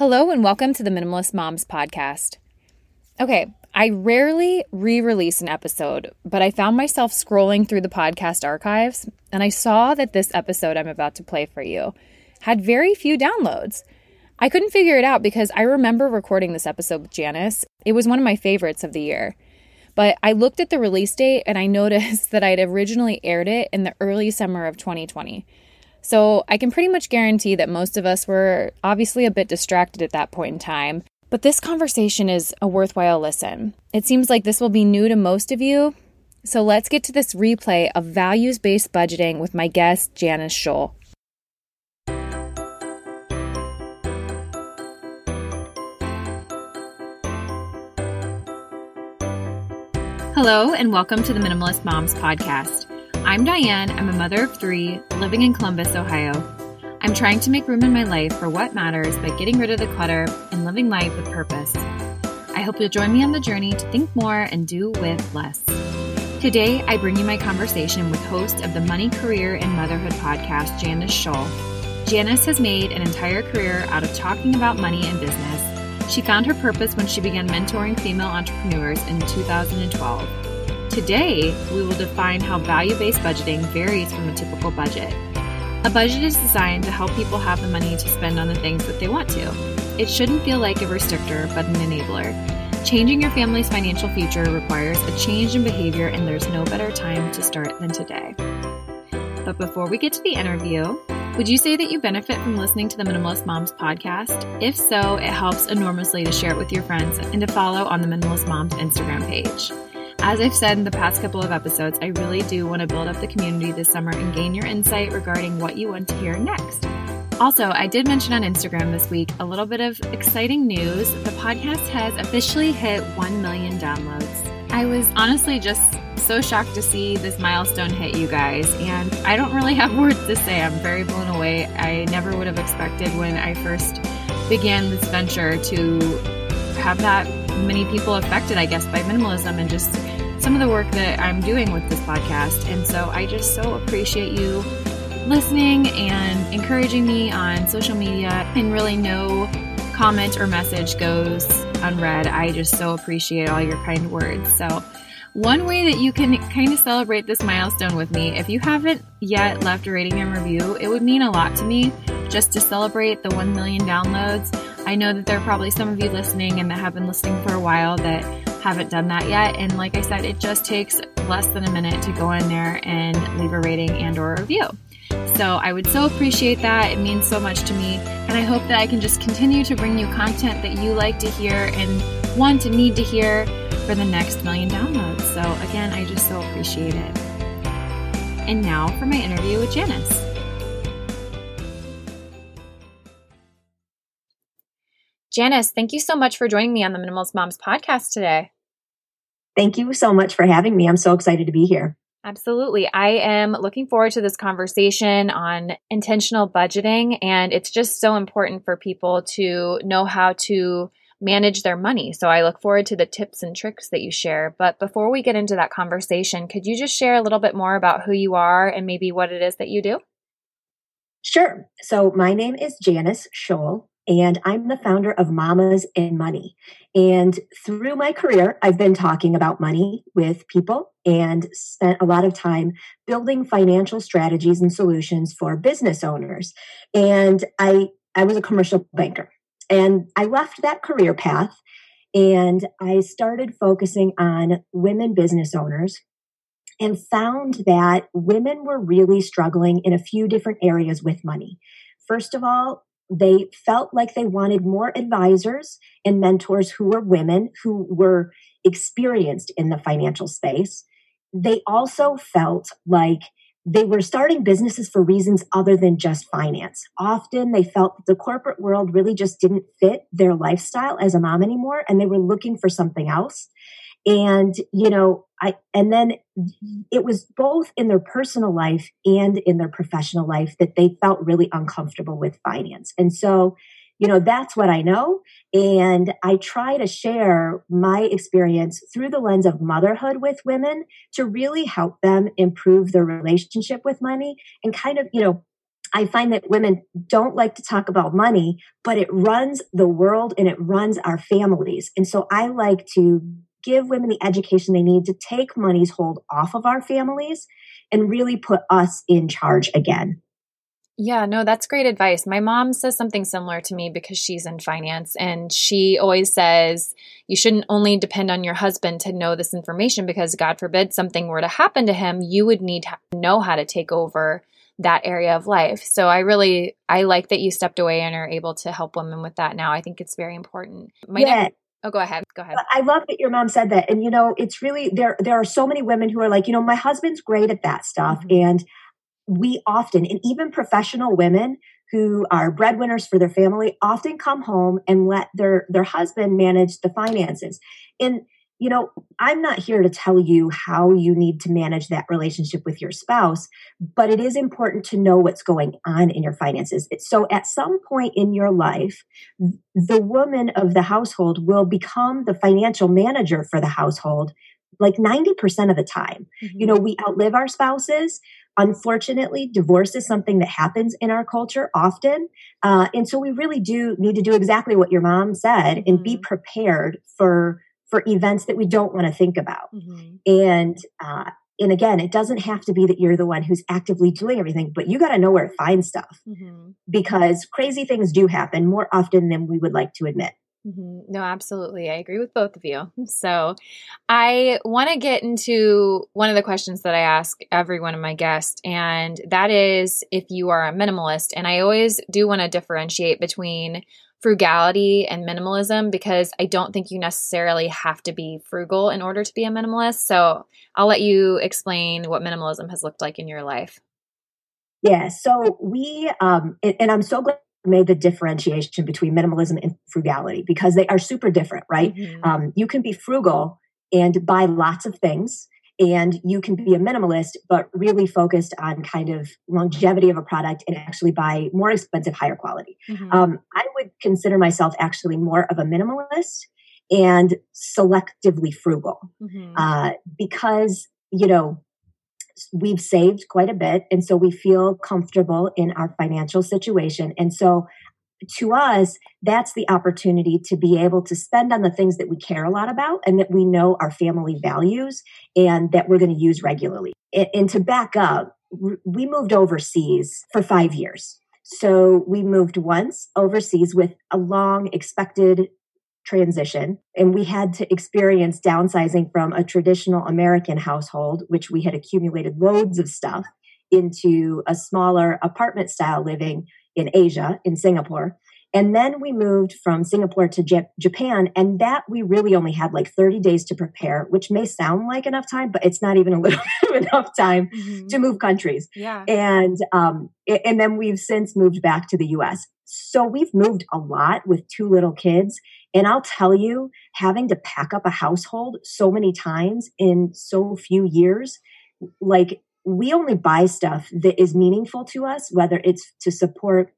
Hello, and welcome to the Minimalist Moms podcast. Okay, I rarely re release an episode, but I found myself scrolling through the podcast archives and I saw that this episode I'm about to play for you had very few downloads. I couldn't figure it out because I remember recording this episode with Janice. It was one of my favorites of the year. But I looked at the release date and I noticed that I'd originally aired it in the early summer of 2020. So I can pretty much guarantee that most of us were obviously a bit distracted at that point in time. But this conversation is a worthwhile listen. It seems like this will be new to most of you. So let's get to this replay of values based budgeting with my guest, Janice Scholl. Hello, and welcome to the Minimalist Moms podcast. I'm Diane. I'm a mother of three living in Columbus, Ohio. I'm trying to make room in my life for what matters by getting rid of the clutter and living life with purpose. I hope you'll join me on the journey to think more and do with less. Today, I bring you my conversation with host of the Money, Career, and Motherhood podcast, Janice Scholl. Janice has made an entire career out of talking about money and business. She found her purpose when she began mentoring female entrepreneurs in 2012. Today, we will define how value based budgeting varies from a typical budget. A budget is designed to help people have the money to spend on the things that they want to. It shouldn't feel like a restrictor, but an enabler. Changing your family's financial future requires a change in behavior, and there's no better time to start than today. But before we get to the interview, would you say that you benefit from listening to the Minimalist Moms podcast? If so, it helps enormously to share it with your friends and to follow on the Minimalist Moms Instagram page. As I've said in the past couple of episodes, I really do want to build up the community this summer and gain your insight regarding what you want to hear next. Also, I did mention on Instagram this week a little bit of exciting news. The podcast has officially hit 1 million downloads. I was honestly just so shocked to see this milestone hit you guys, and I don't really have words to say. I'm very blown away. I never would have expected when I first began this venture to have that many people affected, I guess, by minimalism and just some of the work that I'm doing with this podcast. And so I just so appreciate you listening and encouraging me on social media. And really, no comment or message goes unread. I just so appreciate all your kind words. So, one way that you can kind of celebrate this milestone with me, if you haven't yet left a rating and review, it would mean a lot to me just to celebrate the 1 million downloads. I know that there are probably some of you listening and that have been listening for a while that haven't done that yet. And like I said, it just takes less than a minute to go in there and leave a rating and or a review. So I would so appreciate that. It means so much to me. And I hope that I can just continue to bring you content that you like to hear and want and need to hear for the next million downloads. So again, I just so appreciate it. And now for my interview with Janice. Janice, thank you so much for joining me on the Minimalist Moms podcast today. Thank you so much for having me. I'm so excited to be here. Absolutely. I am looking forward to this conversation on intentional budgeting. And it's just so important for people to know how to manage their money. So I look forward to the tips and tricks that you share. But before we get into that conversation, could you just share a little bit more about who you are and maybe what it is that you do? Sure. So my name is Janice Scholl and I'm the founder of Mamas and Money. And through my career, I've been talking about money with people and spent a lot of time building financial strategies and solutions for business owners. And I, I was a commercial banker. And I left that career path and I started focusing on women business owners and found that women were really struggling in a few different areas with money. First of all, they felt like they wanted more advisors and mentors who were women who were experienced in the financial space. They also felt like they were starting businesses for reasons other than just finance. Often they felt that the corporate world really just didn't fit their lifestyle as a mom anymore and they were looking for something else. And, you know, I, and then it was both in their personal life and in their professional life that they felt really uncomfortable with finance. And so, you know, that's what I know. And I try to share my experience through the lens of motherhood with women to really help them improve their relationship with money and kind of, you know, I find that women don't like to talk about money, but it runs the world and it runs our families. And so I like to give women the education they need to take money's hold off of our families and really put us in charge again. Yeah, no, that's great advice. My mom says something similar to me because she's in finance, and she always says you shouldn't only depend on your husband to know this information because, God forbid, something were to happen to him, you would need to know how to take over that area of life. So I really I like that you stepped away and are able to help women with that now. I think it's very important. My yeah. Next, oh, go ahead. Go ahead. I love that your mom said that. And you know, it's really there there are so many women who are like, you know, my husband's great at that stuff mm-hmm. and we often and even professional women who are breadwinners for their family often come home and let their their husband manage the finances. And you know, I'm not here to tell you how you need to manage that relationship with your spouse, but it is important to know what's going on in your finances. So at some point in your life, the woman of the household will become the financial manager for the household like 90% of the time. Mm-hmm. You know, we outlive our spouses. Unfortunately, divorce is something that happens in our culture often. Uh, and so we really do need to do exactly what your mom said mm-hmm. and be mm-hmm. prepared for for events that we don't want to think about. Mm-hmm. And uh, and again, it doesn't have to be that you're the one who's actively doing everything, but you got to know where to find stuff mm-hmm. because crazy things do happen more often than we would like to admit. Mm-hmm. No, absolutely. I agree with both of you. So, I want to get into one of the questions that I ask every one of my guests, and that is if you are a minimalist. And I always do want to differentiate between frugality and minimalism because I don't think you necessarily have to be frugal in order to be a minimalist. So I'll let you explain what minimalism has looked like in your life. Yeah. So we, um, and, and I'm so glad you made the differentiation between minimalism and frugality because they are super different, right? Mm-hmm. Um, you can be frugal and buy lots of things and you can be a minimalist but really focused on kind of longevity of a product and actually buy more expensive higher quality mm-hmm. um, i would consider myself actually more of a minimalist and selectively frugal mm-hmm. uh, because you know we've saved quite a bit and so we feel comfortable in our financial situation and so to us, that's the opportunity to be able to spend on the things that we care a lot about and that we know our family values and that we're going to use regularly. And, to back up, we moved overseas for five years. So we moved once overseas with a long expected transition and we had to experience downsizing from a traditional American household, which we had accumulated loads of stuff into a smaller apartment style living in Asia, in Singapore. And then we moved from Singapore to J- Japan, and that we really only had like 30 days to prepare, which may sound like enough time, but it's not even a little bit of enough time mm-hmm. to move countries. Yeah. And um, and then we've since moved back to the US. So we've moved a lot with two little kids. And I'll tell you, having to pack up a household so many times in so few years, like we only buy stuff that is meaningful to us, whether it's to support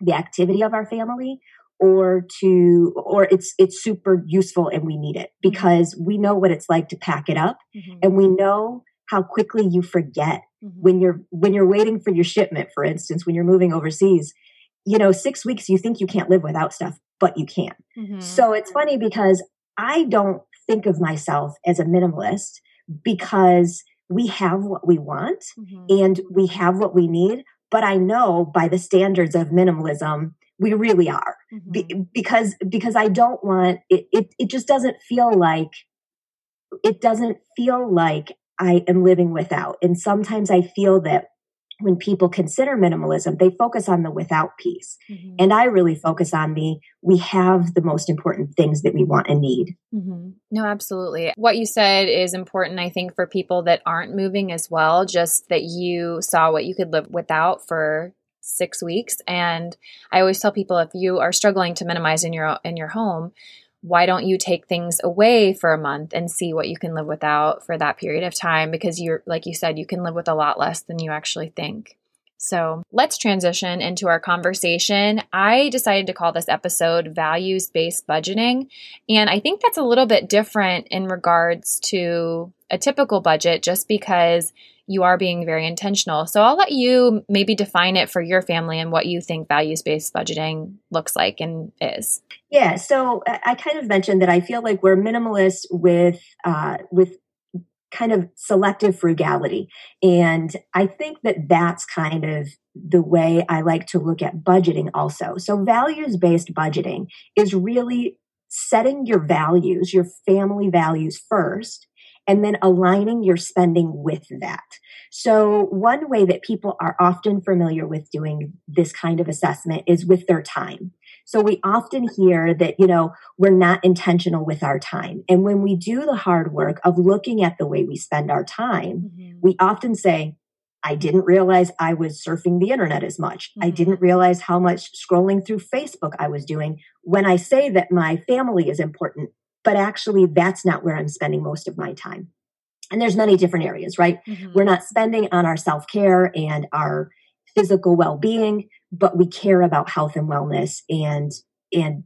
the activity of our family or to or it's it's super useful and we need it mm-hmm. because we know what it's like to pack it up mm-hmm. and we know how quickly you forget mm-hmm. when you're when you're waiting for your shipment for instance when you're moving overseas you know 6 weeks you think you can't live without stuff but you can mm-hmm. so it's funny because i don't think of myself as a minimalist because we have what we want mm-hmm. and we have what we need. But I know by the standards of minimalism, we really are mm-hmm. Be- because because I don't want it, it. It just doesn't feel like it doesn't feel like I am living without. And sometimes I feel that when people consider minimalism, they focus on the without piece. Mm-hmm. And I really focus on the we have the most important things that we want and need. Mm-hmm. No, absolutely. What you said is important, I think, for people that aren't moving as well, just that you saw what you could live without for six weeks. And I always tell people if you are struggling to minimize in your in your home, why don't you take things away for a month and see what you can live without for that period of time? Because you're, like you said, you can live with a lot less than you actually think. So let's transition into our conversation. I decided to call this episode Values Based Budgeting. And I think that's a little bit different in regards to a typical budget just because you are being very intentional. So I'll let you maybe define it for your family and what you think values based budgeting looks like and is. Yeah, so I kind of mentioned that I feel like we're minimalist with uh, with kind of selective frugality, and I think that that's kind of the way I like to look at budgeting also. So values based budgeting is really setting your values, your family values first, and then aligning your spending with that. So, one way that people are often familiar with doing this kind of assessment is with their time. So, we often hear that, you know, we're not intentional with our time. And when we do the hard work of looking at the way we spend our time, mm-hmm. we often say, I didn't realize I was surfing the internet as much. Mm-hmm. I didn't realize how much scrolling through Facebook I was doing when I say that my family is important, but actually that's not where I'm spending most of my time. And there's many different areas, right? Mm-hmm. We're not spending on our self-care and our physical well-being, but we care about health and wellness and and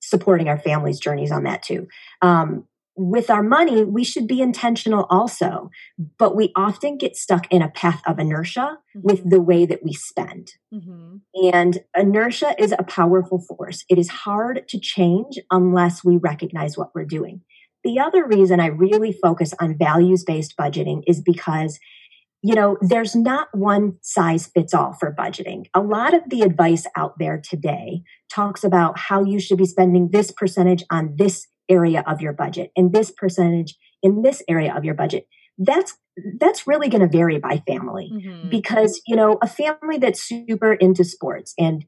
supporting our families' journeys on that too. Um, with our money, we should be intentional also, but we often get stuck in a path of inertia mm-hmm. with the way that we spend. Mm-hmm. And inertia is a powerful force. It is hard to change unless we recognize what we're doing. The other reason I really focus on values based budgeting is because you know, there's not one size fits all for budgeting. A lot of the advice out there today talks about how you should be spending this percentage on this area of your budget and this percentage in this area of your budget that's that's really going to vary by family mm-hmm. because you know a family that's super into sports and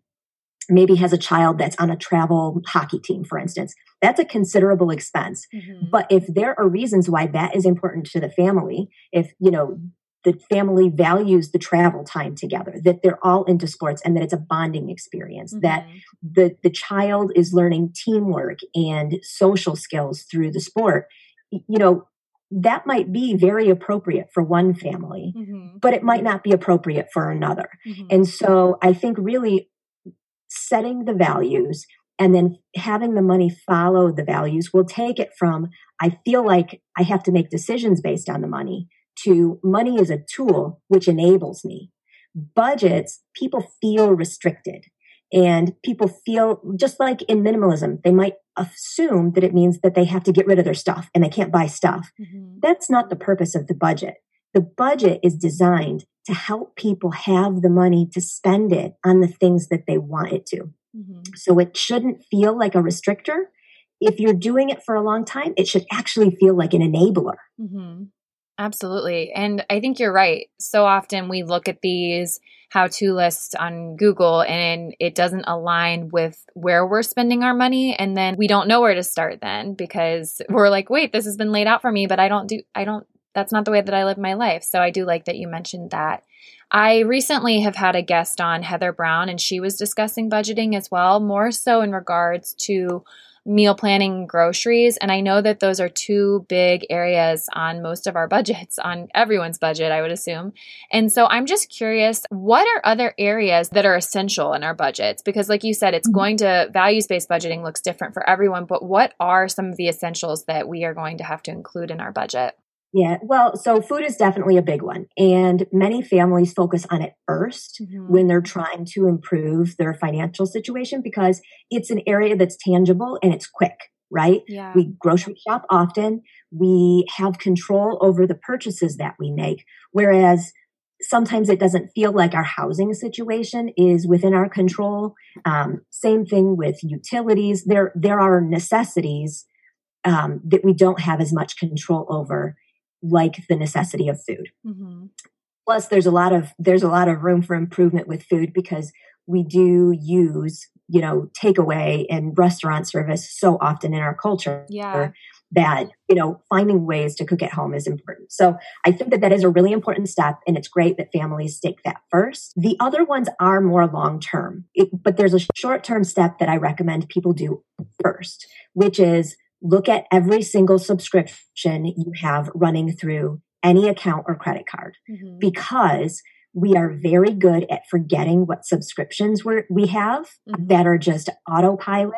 maybe has a child that's on a travel hockey team for instance that's a considerable expense mm-hmm. but if there are reasons why that is important to the family if you know the family values the travel time together that they're all into sports and that it's a bonding experience mm-hmm. that the the child is learning teamwork and social skills through the sport you know that might be very appropriate for one family mm-hmm. but it might not be appropriate for another mm-hmm. and so i think really setting the values and then having the money follow the values will take it from i feel like i have to make decisions based on the money to money is a tool which enables me. Budgets, people feel restricted and people feel just like in minimalism, they might assume that it means that they have to get rid of their stuff and they can't buy stuff. Mm-hmm. That's not the purpose of the budget. The budget is designed to help people have the money to spend it on the things that they want it to. Mm-hmm. So it shouldn't feel like a restrictor. If you're doing it for a long time, it should actually feel like an enabler. Mm-hmm. Absolutely. And I think you're right. So often we look at these how to lists on Google and it doesn't align with where we're spending our money. And then we don't know where to start then because we're like, wait, this has been laid out for me, but I don't do, I don't, that's not the way that I live my life. So I do like that you mentioned that. I recently have had a guest on, Heather Brown, and she was discussing budgeting as well, more so in regards to meal planning groceries. And I know that those are two big areas on most of our budgets, on everyone's budget, I would assume. And so I'm just curious what are other areas that are essential in our budgets? Because, like you said, it's mm-hmm. going to values based budgeting looks different for everyone, but what are some of the essentials that we are going to have to include in our budget? Yeah, well, so food is definitely a big one. And many families focus on it 1st mm-hmm. when they're trying to improve their financial situation because it's an area that's tangible and it's quick, right? Yeah. We grocery shop often, we have control over the purchases that we make. Whereas sometimes it doesn't feel like our housing situation is within our control. Um, same thing with utilities. There, there are necessities um, that we don't have as much control over like the necessity of food. Mm-hmm. Plus, there's a lot of there's a lot of room for improvement with food because we do use you know takeaway and restaurant service so often in our culture. Yeah. That you know, finding ways to cook at home is important. So I think that that is a really important step, and it's great that families take that first. The other ones are more long term, but there's a short term step that I recommend people do first, which is look at every single subscription you have running through any account or credit card mm-hmm. because we are very good at forgetting what subscriptions we we have mm-hmm. that are just autopilot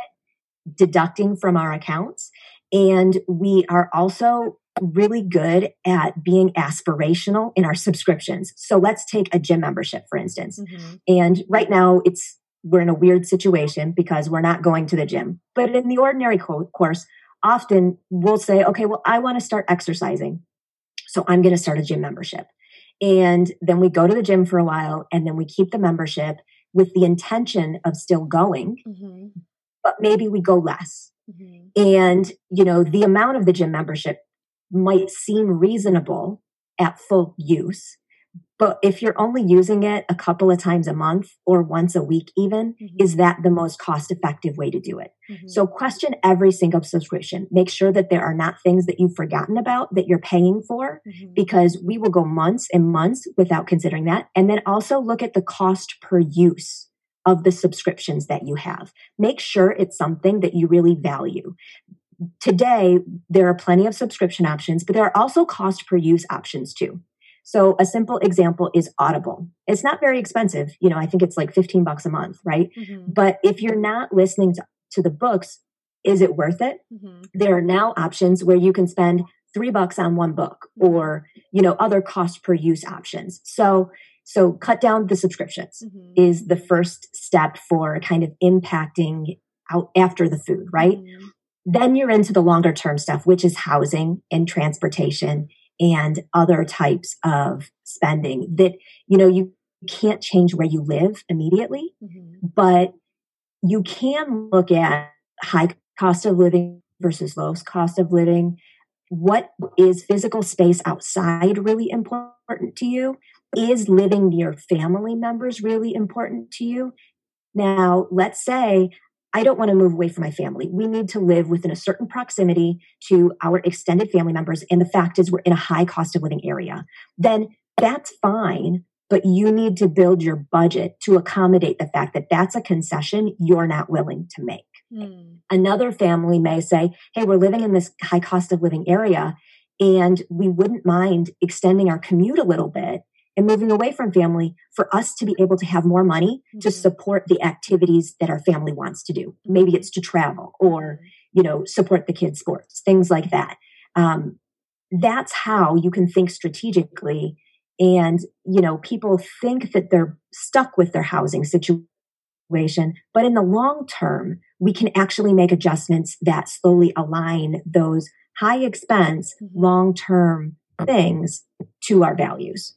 deducting from our accounts. And we are also really good at being aspirational in our subscriptions. So let's take a gym membership, for instance. Mm-hmm. And right now it's, we're in a weird situation because we're not going to the gym. But in the ordinary co- course, often we'll say, okay, well, I want to start exercising. So I'm going to start a gym membership. And then we go to the gym for a while and then we keep the membership with the intention of still going, mm-hmm. but maybe we go less. Mm-hmm. And, you know, the amount of the gym membership might seem reasonable at full use. But if you're only using it a couple of times a month or once a week, even, mm-hmm. is that the most cost effective way to do it? Mm-hmm. So question every single subscription. Make sure that there are not things that you've forgotten about that you're paying for mm-hmm. because we will go months and months without considering that. And then also look at the cost per use of the subscriptions that you have. Make sure it's something that you really value today there are plenty of subscription options, but there are also cost per use options too. So a simple example is Audible. It's not very expensive. You know, I think it's like 15 bucks a month, right? Mm-hmm. But if you're not listening to, to, the books, is it worth it? Mm-hmm. There are now options where you can spend three bucks on one book mm-hmm. or, you know, other cost per use options. So, so cut down the subscriptions mm-hmm. is the first step for kind of impacting out after the food, right? Mm-hmm. Then you're into the longer term stuff, which is housing and transportation and other types of spending that, you know, you can't change where you live immediately, mm-hmm. but you can look at high cost of living versus low cost of living. What is physical space outside really important to you? Is living near family members really important to you? Now, let's say I don't want to move away from my family. We need to live within a certain proximity to our extended family members. And the fact is, we're in a high cost of living area. Then that's fine, but you need to build your budget to accommodate the fact that that's a concession you're not willing to make. Mm. Another family may say, Hey, we're living in this high cost of living area, and we wouldn't mind extending our commute a little bit and moving away from family for us to be able to have more money mm-hmm. to support the activities that our family wants to do. Maybe it's to travel or, mm-hmm. you know, support the kids' sports, things like that. Um, that's how you can think strategically. And, you know, people think that they're stuck with their housing situation, but in the long term, we can actually make adjustments that slowly align those high expense, mm-hmm. long term things to our values.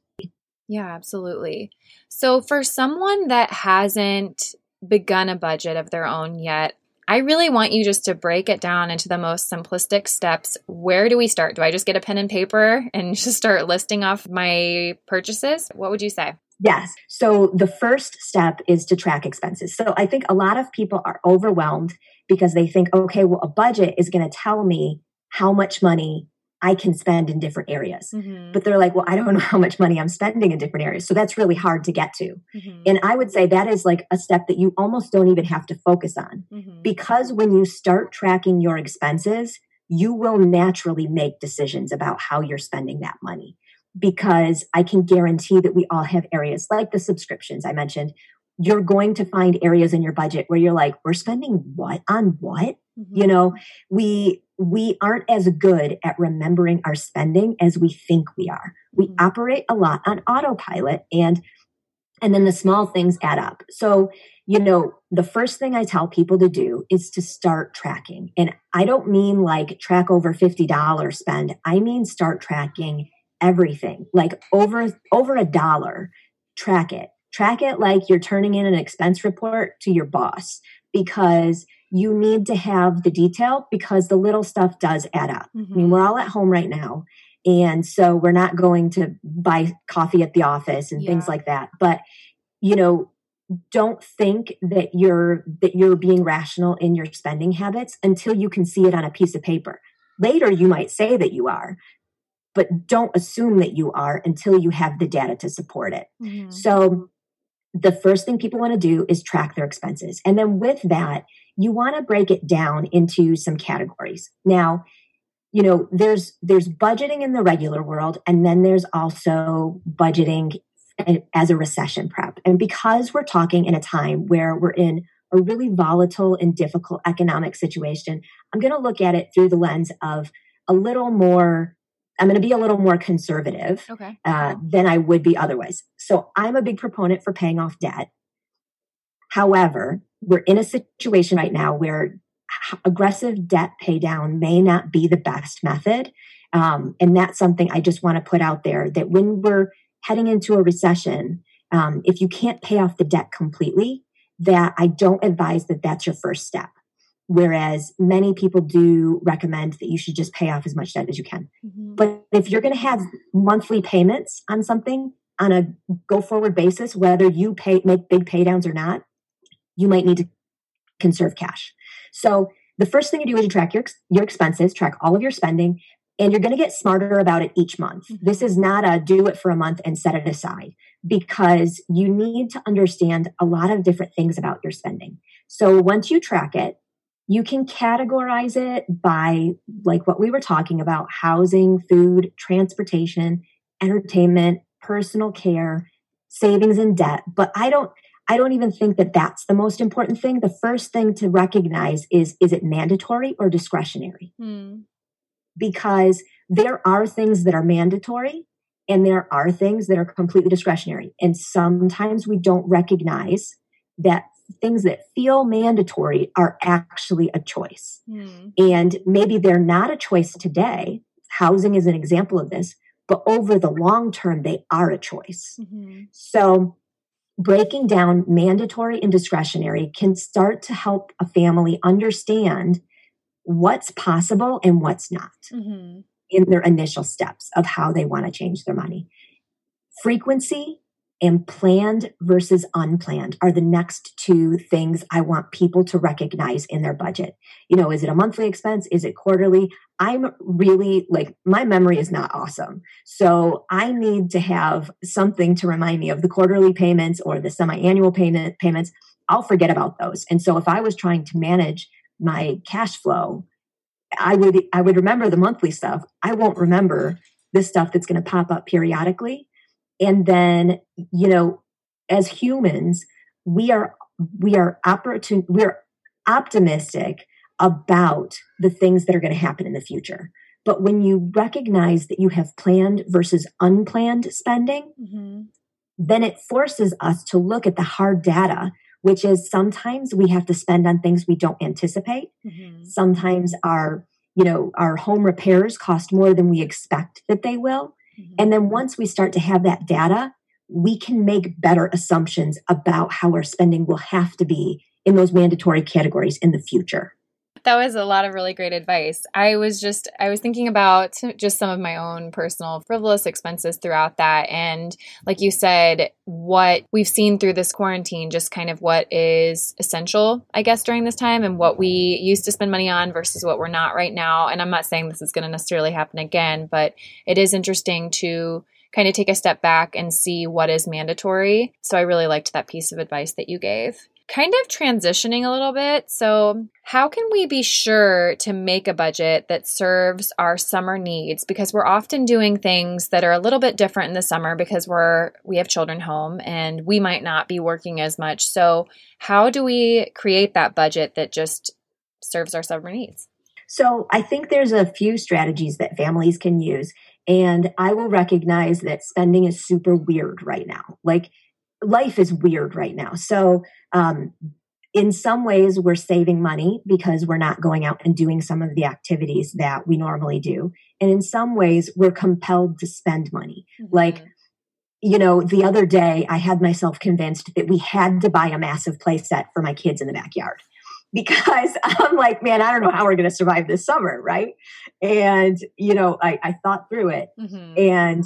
Yeah, absolutely. So, for someone that hasn't begun a budget of their own yet, I really want you just to break it down into the most simplistic steps. Where do we start? Do I just get a pen and paper and just start listing off my purchases? What would you say? Yes. So the first step is to track expenses. So I think a lot of people are overwhelmed because they think, okay, well, a budget is going to tell me how much money I can spend in different areas. Mm-hmm. But they're like, well, I don't know how much money I'm spending in different areas. So that's really hard to get to. Mm-hmm. And I would say that is like a step that you almost don't even have to focus on mm-hmm. because when you start tracking your expenses, you will naturally make decisions about how you're spending that money. Because I can guarantee that we all have areas like the subscriptions I mentioned. You're going to find areas in your budget where you're like, we're spending what on what? Mm-hmm. You know, we we aren't as good at remembering our spending as we think we are. We mm-hmm. operate a lot on autopilot and and then the small things add up. So, you know, the first thing I tell people to do is to start tracking. And I don't mean like track over $50 spend. I mean start tracking everything. Like over over a dollar, track it. Track it like you're turning in an expense report to your boss because you need to have the detail because the little stuff does add up. Mm-hmm. I mean, mm-hmm. we're all at home right now. And so we're not going to buy coffee at the office and yeah. things like that. But, you know, don't think that you're that you're being rational in your spending habits until you can see it on a piece of paper. Later you might say that you are, but don't assume that you are until you have the data to support it. Mm-hmm. So the first thing people want to do is track their expenses. And then with that, you want to break it down into some categories. Now, you know, there's there's budgeting in the regular world and then there's also budgeting as a recession prep. And because we're talking in a time where we're in a really volatile and difficult economic situation, I'm going to look at it through the lens of a little more I'm going to be a little more conservative Okay. uh, than I would be otherwise. So I'm a big proponent for paying off debt. However, we're in a situation right now where aggressive debt pay down may not be the best method. Um, and that's something I just want to put out there that when we're heading into a recession, um, if you can't pay off the debt completely, that I don't advise that that's your first step. Whereas many people do recommend that you should just pay off as much debt as you can. Mhm. But if you're going to have monthly payments on something on a go forward basis, whether you pay make big pay downs or not, you might need to conserve cash. So the first thing you do is you track your your expenses, track all of your spending, and you're going to get smarter about it each month. Mhm. This is not a do it for a month and set it aside because you need to understand a lot of different things about your spending. So once you track it, you can categorize it by like what we were talking about housing, food, transportation, entertainment, personal care, savings and debt. But I don't I don't even think that that's the most important thing. The first thing to recognize is is it mandatory or discretionary? Hmm. Because there are things that are mandatory and there are things that are completely discretionary. And sometimes we don't recognize that things that feel mandatory are actually a choice. Hmm. And maybe they're not a choice today. Housing is an example of this, but over the long term, they are a choice. Mhm. So, breaking down mandatory and discretionary can start to help a family understand what's possible and what's not Mhm. in their initial steps of how they want to change their money. Frequency and planned versus unplanned are the next two things I want people to recognize in their budget. You know, is it a monthly expense? Is it quarterly? I'm really like, my memory is not awesome. So I need to have something to remind me of the quarterly payments or the semi annual payment payments. I'll forget about those. And so if I was trying to manage my cash flow, I would I would remember the monthly stuff. I won't remember the stuff that's going to pop up periodically. And then, you know, as humans, we are we are opportun we're optimistic about the things that are going to happen in the future. But when you recognize that you have planned versus unplanned spending, Mhm. then it forces us to look at the hard data, which is sometimes we have to spend on things we don't anticipate Mhm. sometimes our you know our home repairs cost more than we expect that they will Mhm. and then once we start to have that data we can make better assumptions about how our spending will have to be in those mandatory categories in the future That was a lot of really great advice. I was just I was thinking about just some of my own personal frivolous expenses throughout that and like you said what we've seen through this quarantine just kind of what is essential I guess during this time and what we used to spend money on versus what we're not right now and I'm not saying this is going to necessarily happen again but it is interesting to kind of take a step back and see what is mandatory. So I really liked that piece of advice that you gave kind of transitioning a little bit. So, how can we be sure to make a budget that serves our summer needs because we're often doing things that are a little bit different in the summer because we're we have children home and we might not be working as much. So, how do we create that budget that just serves our summer needs? So I think there's a few strategies that families can use. And I will recognize that spending is super weird right now. Like life is weird right now. So um, in some ways, we're saving money because we're not going out and doing some of the activities that we normally do. And in some ways, we're compelled to spend money. Like, you know, the other day, I had myself convinced that we had to buy a massive play set for my kids in the backyard because I'm like, man, I don't know how we're going to survive this summer, right? And you know, I, I thought through it, Mhm. and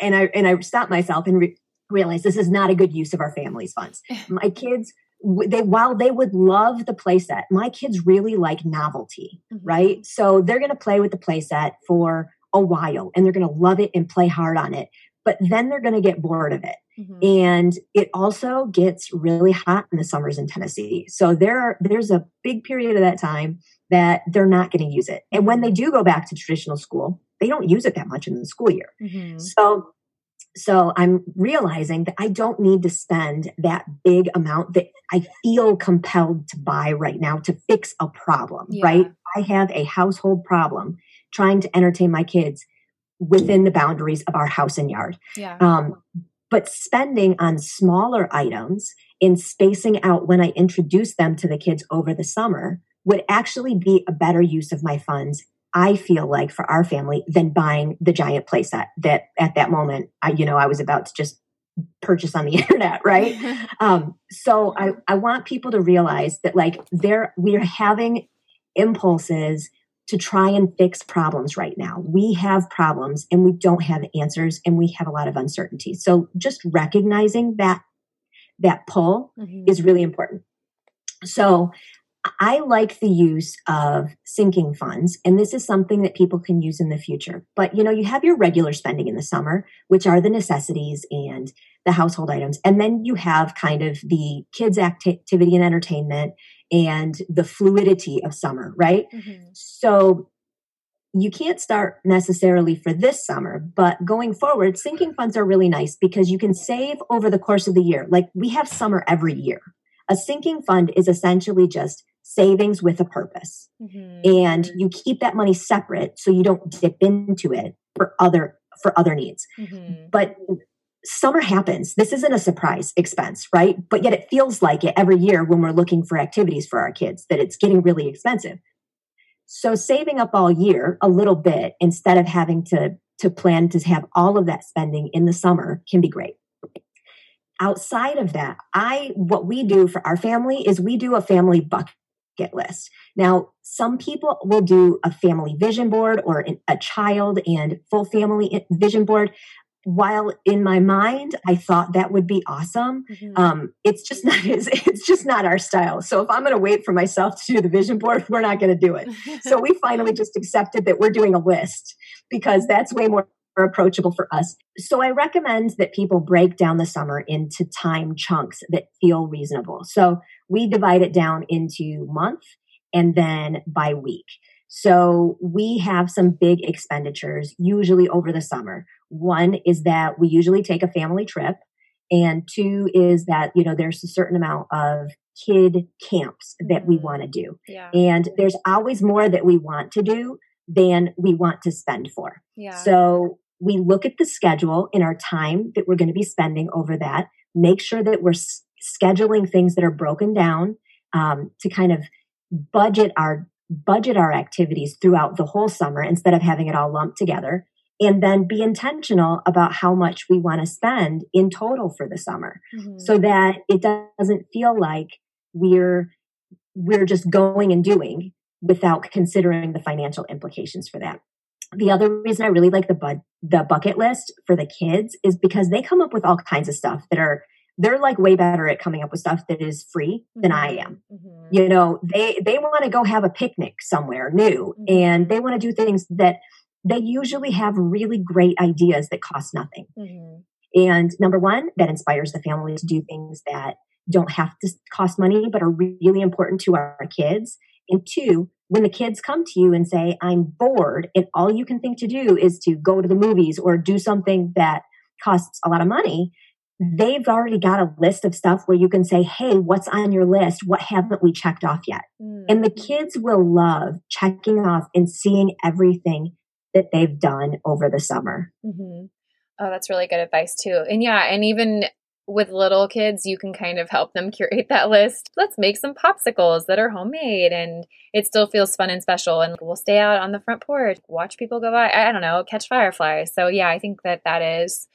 and I and I stopped myself and re- realized this is not a good use of our family's funds. My kids, they while they would love the playset, my kids really like novelty, Mhm. right? So they're going to play with the playset for a while, and they're going to love it and play hard on it. But then they're going to get bored of it. Mhm. And it also gets really hot in the summers in Tennessee. So there are, there's a big period of that time that they're not going to use it. And when they do go back to traditional school, they don't use it that much in the school year. Mhm. So so I'm realizing that I don't need to spend that big amount that I feel compelled to buy right now to fix a problem, Yeah. right? I have a household problem trying to entertain my kids. within the boundaries of our house and yard. Yeah. Um, but spending on smaller items in spacing out when I introduce them to the kids over the summer would actually be a better use of my funds I feel like for our family than buying the giant playset that at that moment I you know I was about to just purchase on the internet right? Um, so I, I want people to realize that like there we're having impulses to try and fix problems right now. We have problems and we don't have answers and we have a lot of uncertainty. So just recognizing that that pull mm-hmm. is really important. So I like the use of sinking funds, and this is something that people can use in the future. But you know, you have your regular spending in the summer, which are the necessities and the household items. And then you have kind of the kids' activity and entertainment and the fluidity of summer, right? Mm-hmm. So you can't start necessarily for this summer, but going forward, sinking funds are really nice because you can save over the course of the year. Like we have summer every year. A sinking fund is essentially just savings with a purpose. Mm-hmm. And you keep that money separate so you don't dip into it for other for other needs. Mm-hmm. But summer happens. This isn't a surprise expense, right? But yet it feels like it every year when we're looking for activities for our kids that it's getting really expensive. So saving up all year a little bit instead of having to to plan to have all of that spending in the summer can be great outside of that i what we do for our family is we do a family bucket list. Now, some people will do a family vision board or a child and full family vision board. While in my mind, I thought that would be awesome. Mm-hmm. Um, it's just not it's just not our style. So if I'm going to wait for myself to do the vision board, we're not going to do it. so we finally just accepted that we're doing a list because that's way more approachable for us. So I recommend that people break down the summer into time chunks that feel reasonable. So we divide it down into month and then by week. So we have some big expenditures usually over the summer. One is that we usually take a family trip and two is that you know there's a certain amount of kid camps that we mm-hmm. want to do. Yeah. And there's always more that we want to do than we want to spend for. Yeah. So we look at the schedule in our time that we're going to be spending over that, make sure that we're s- scheduling things that are broken down um, to kind of budget our budget our activities throughout the whole summer instead of having it all lumped together and then be intentional about how much we want to spend in total for the summer mm-hmm. so that it doesn't feel like we're we're just going and doing without considering the financial implications for that the other reason I really like the bud the bucket list for the kids is because they come up with all kinds of stuff that are they're like way better at coming up with stuff that is free than I mm-hmm. am. Mm-hmm. You know, they they want to go have a picnic somewhere new mm-hmm. and they want to do things that they usually have really great ideas that cost nothing. Mm-hmm. And number one, that inspires the family to do things that don't have to cost money but are really important to our kids. And two, when the kids come to you and say, I'm bored, and all you can think to do is to go to the movies or do something that costs a lot of money, they've already got a list of stuff where you can say, Hey, what's on your list? What haven't we checked off yet? Mm. And the kids will love checking off and seeing everything that they've done over the summer. Mm-hmm. Oh, that's really good advice too. And yeah, and even with little kids, you can kind of help them curate that list. Let's make some popsicles that are homemade and it still feels fun and special. And we'll stay out on the front porch, watch people go by. I don't know, catch fireflies. So, yeah, I think that that is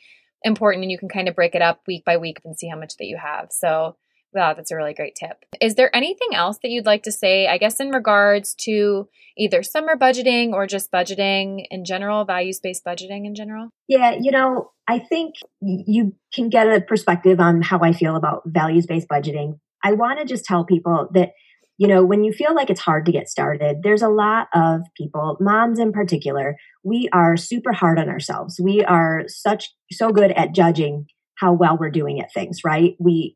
important and you can kind of break it up week by week and see how much that you have. So, Wow, that's a really great tip. Is there anything else that you'd like to say, I guess, in regards to either summer budgeting or just budgeting in general, values based budgeting in general? Yeah, you know, I think you can get a perspective on how I feel about values based budgeting. I want to just tell people that, you know, when you feel like it's hard to get started, there's a lot of people, moms in particular, we are super hard on ourselves. We are such, so good at judging how well we're doing at things, right? We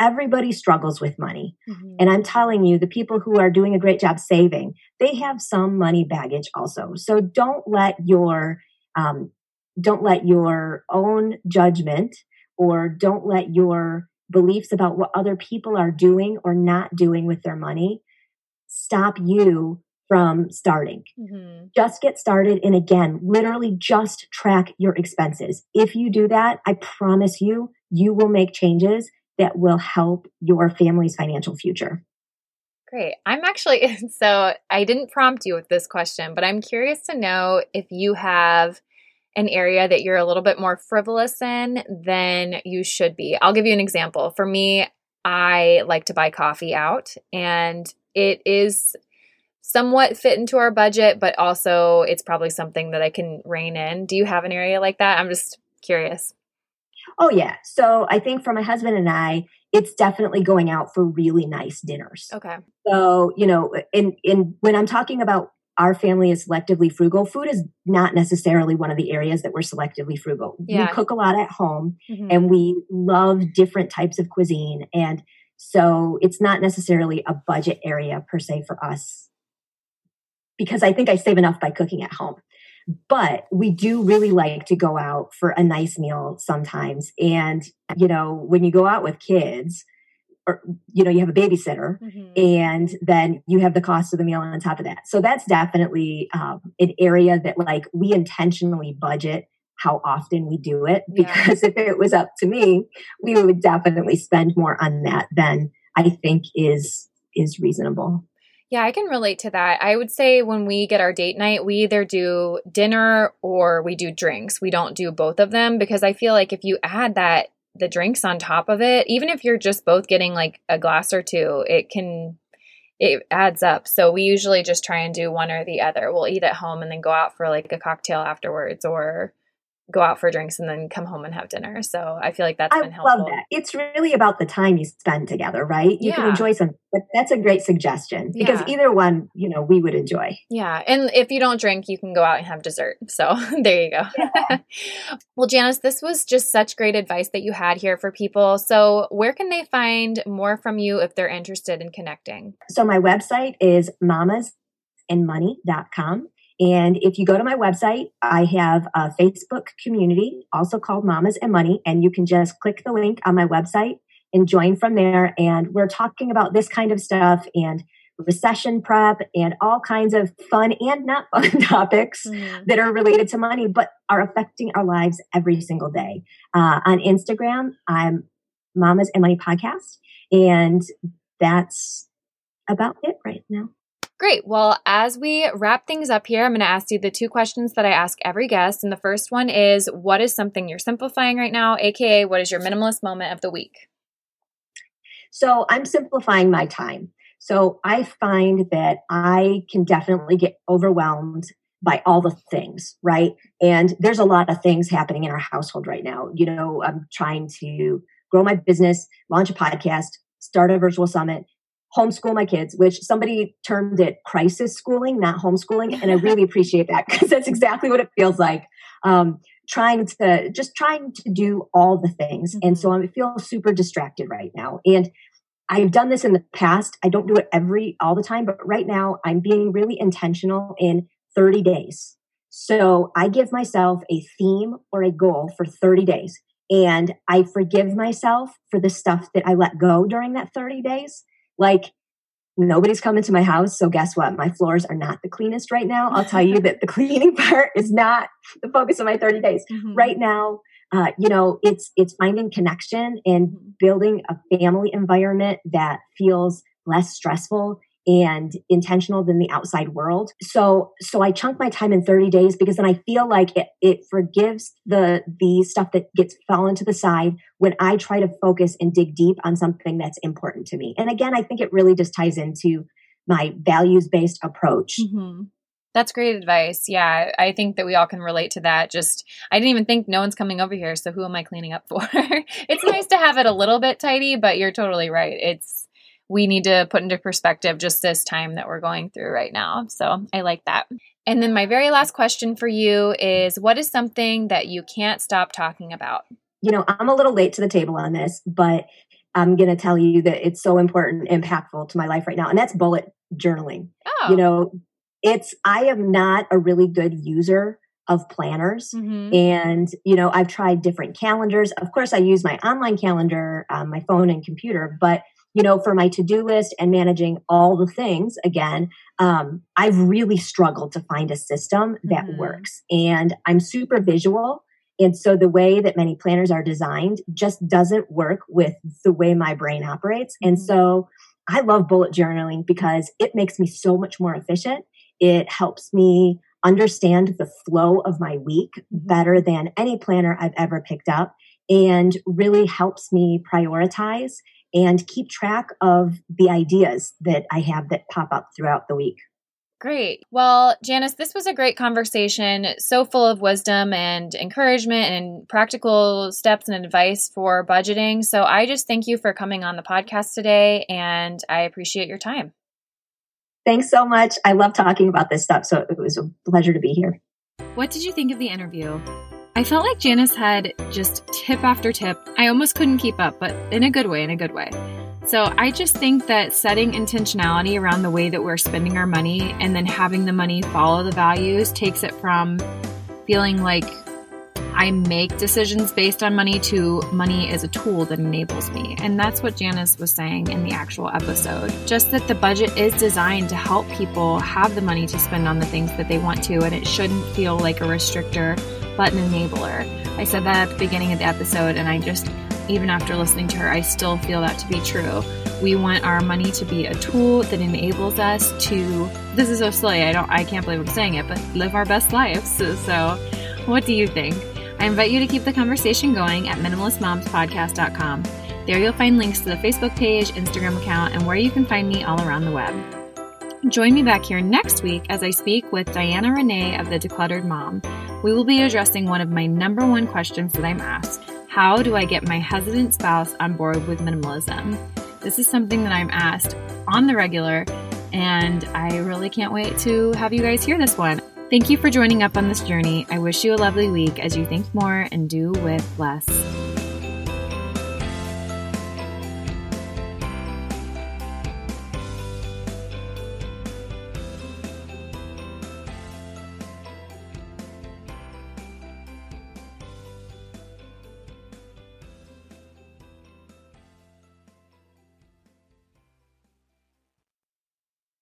everybody struggles with money. Mm-hmm. And I'm telling you, the people who are doing a great job saving, they have some money baggage also. So don't let your, um, don't let your own judgment or don't let your beliefs about what other people are doing or not doing with their money stop you from starting. Mm-hmm. Just get started. And again, literally just track your expenses. If you do that, I promise you, you will make changes that will help your family's financial future. Great. I'm actually, so I didn't prompt you with this question, but I'm curious to know if you have an area that you're a little bit more frivolous in than you should be. I'll give you an example. For me, I like to buy coffee out, and it is somewhat fit into our budget, but also it's probably something that I can rein in. Do you have an area like that? I'm just curious. Oh, yeah. So I think for my husband and I, it's definitely going out for really nice dinners. Okay. So, you know, in, in when I'm talking about our family is selectively frugal, food is not necessarily one of the areas that we're selectively frugal. Yeah. We cook a lot at home mm-hmm. and we love different types of cuisine. And so it's not necessarily a budget area per se for us because I think I save enough by cooking at home. But we do really like to go out for a nice meal sometimes. And, you know, when you go out with kids, or, you know, you have a babysitter mm-hmm. and then you have the cost of the meal on top of that. So that's definitely um, an area that like we intentionally budget how often we do it because yeah. if it was up to me, we would definitely spend more on that than I think is is reasonable. Yeah, I can relate to that. I would say when we get our date night, we either do dinner or we do drinks. We don't do both of them because I feel like if you add that the drinks on top of it, even if you're just both getting like a glass or two, it can it adds up. So we usually just try and do one or the other. We'll eat at home and then go out for like a cocktail afterwards or go out for drinks and then come home and have dinner. So I feel like that's I been helpful. love that. It's really about the time you spend together, right? You yeah. can enjoy some. But that's a great suggestion because yeah. either one, you know, we would enjoy. Yeah, and if you don't drink, you can go out and have dessert. So there you go. Yeah. well, Janice, this was just such great advice that you had here for people. So where can they find more from you if they're interested in connecting? So my website is mamasandmoney.com. And if you go to my website, I have a Facebook community, also called Mamas and Money, and you can just click the link on my website and join from there. And we're talking about this kind of stuff and recession prep and all kinds of fun and not fun topics mm. that are related to money, but are affecting our lives every single day. Uh, on Instagram, I'm Mamas and Money Podcast, and that's about it right now. Great. Well, as we wrap things up here, I'm going to ask you the two questions that I ask every guest. And the first one is What is something you're simplifying right now? AKA, what is your minimalist moment of the week? So I'm simplifying my time. So I find that I can definitely get overwhelmed by all the things, right? And there's a lot of things happening in our household right now. You know, I'm trying to grow my business, launch a podcast, start a virtual summit, homeschool my kids, which somebody termed it crisis schooling, not homeschooling. And I really appreciate that because that's exactly what it feels like. Um, trying to just trying to do all the things. Mm-hmm. And so mm-hmm. I feel super distracted right now. And I've done this in the past. I don't do it every all the time, but right now I'm being really intentional in 30 days. So I give myself a theme or a goal for 30 days. And I forgive myself for the stuff that I let go during that 30 days. Like nobody's coming to my house. So guess what? My floors are not the cleanest right now. I'll tell you that the cleaning part is not the focus of my 30 days. Mm-hmm. Right now, uh, you know, it's it's finding connection and mm-hmm. building a family environment that feels less stressful and intentional than the outside world. So so I chunk my time in 30 days because then I feel like it it forgives the the stuff that gets fallen to the side when I try to focus and dig deep on something that's important to me. And again, I think it really just ties into my values based approach. Mm-hmm. That's great advice. Yeah, I think that we all can relate to that. Just, I didn't even think no one's coming over here, so who am I cleaning up for? it's nice to have it a little bit tidy, but you're totally right. It's we need to put into perspective just this time that we're going through right now. So I like that. And then my very last question for you is what is something that you can't stop talking about? You know, I'm a little late to the table on this, but I'm going to tell you that it's so important, impactful to my life right now. And that's bullet journaling. Oh. You know, it's, I am not a really good user of planners. Mm-hmm. And, you know, I've tried different calendars. Of course, I use my online calendar, um, my phone and computer, but you know, for my to do list and managing all the things again, um, I've really struggled to find a system that mm-hmm. works. And I'm super visual. And so the way that many planners are designed just doesn't work with the way my brain operates. And mm-hmm. so I love bullet journaling because it makes me so much more efficient. It helps me understand the flow of my week mm-hmm. better than any planner I've ever picked up and really helps me prioritize and keep track of the ideas that I have that pop up throughout the week. Great. Well, Janice, this was a great conversation, so full of wisdom and encouragement and practical steps and advice for budgeting. So I just thank you for coming on the podcast today and I appreciate your time. Thanks so much. I love talking about this stuff, so it was a pleasure to be here. What did you think of the interview? I felt like Janice had just tip after tip. I almost couldn't keep up, but in a good way, in a good way. So I just think that setting intentionality around the way that we're spending our money and then having the money follow the values takes it from feeling like I make decisions based on money to money is a tool that enables me. And that's what Janice was saying in the actual episode. Just that the budget is designed to help people have the money to spend on the things that they want to, and it shouldn't feel like a restrictor, but an enabler. I said that at the beginning of the episode, and I just even after listening to her, I still feel that to be true. We want our money to be a tool that enables us to this is so silly, I don't I can't believe I'm saying it, but live our best lives. So, so what do you think? I invite you to keep the conversation going at minimalistmomspodcast.com. There you'll find links to the Facebook page, Instagram account, and where you can find me all around the web. Join me back here next week as I speak with Diana Renee of The Decluttered Mom. We will be addressing one of my number one questions that I'm asked how do I get my hesitant spouse on board with minimalism? This is something that I'm asked on the regular, and I really can't wait to have you guys hear this one. Thank you for joining up on this journey. I wish you a lovely week as you think more and do with less.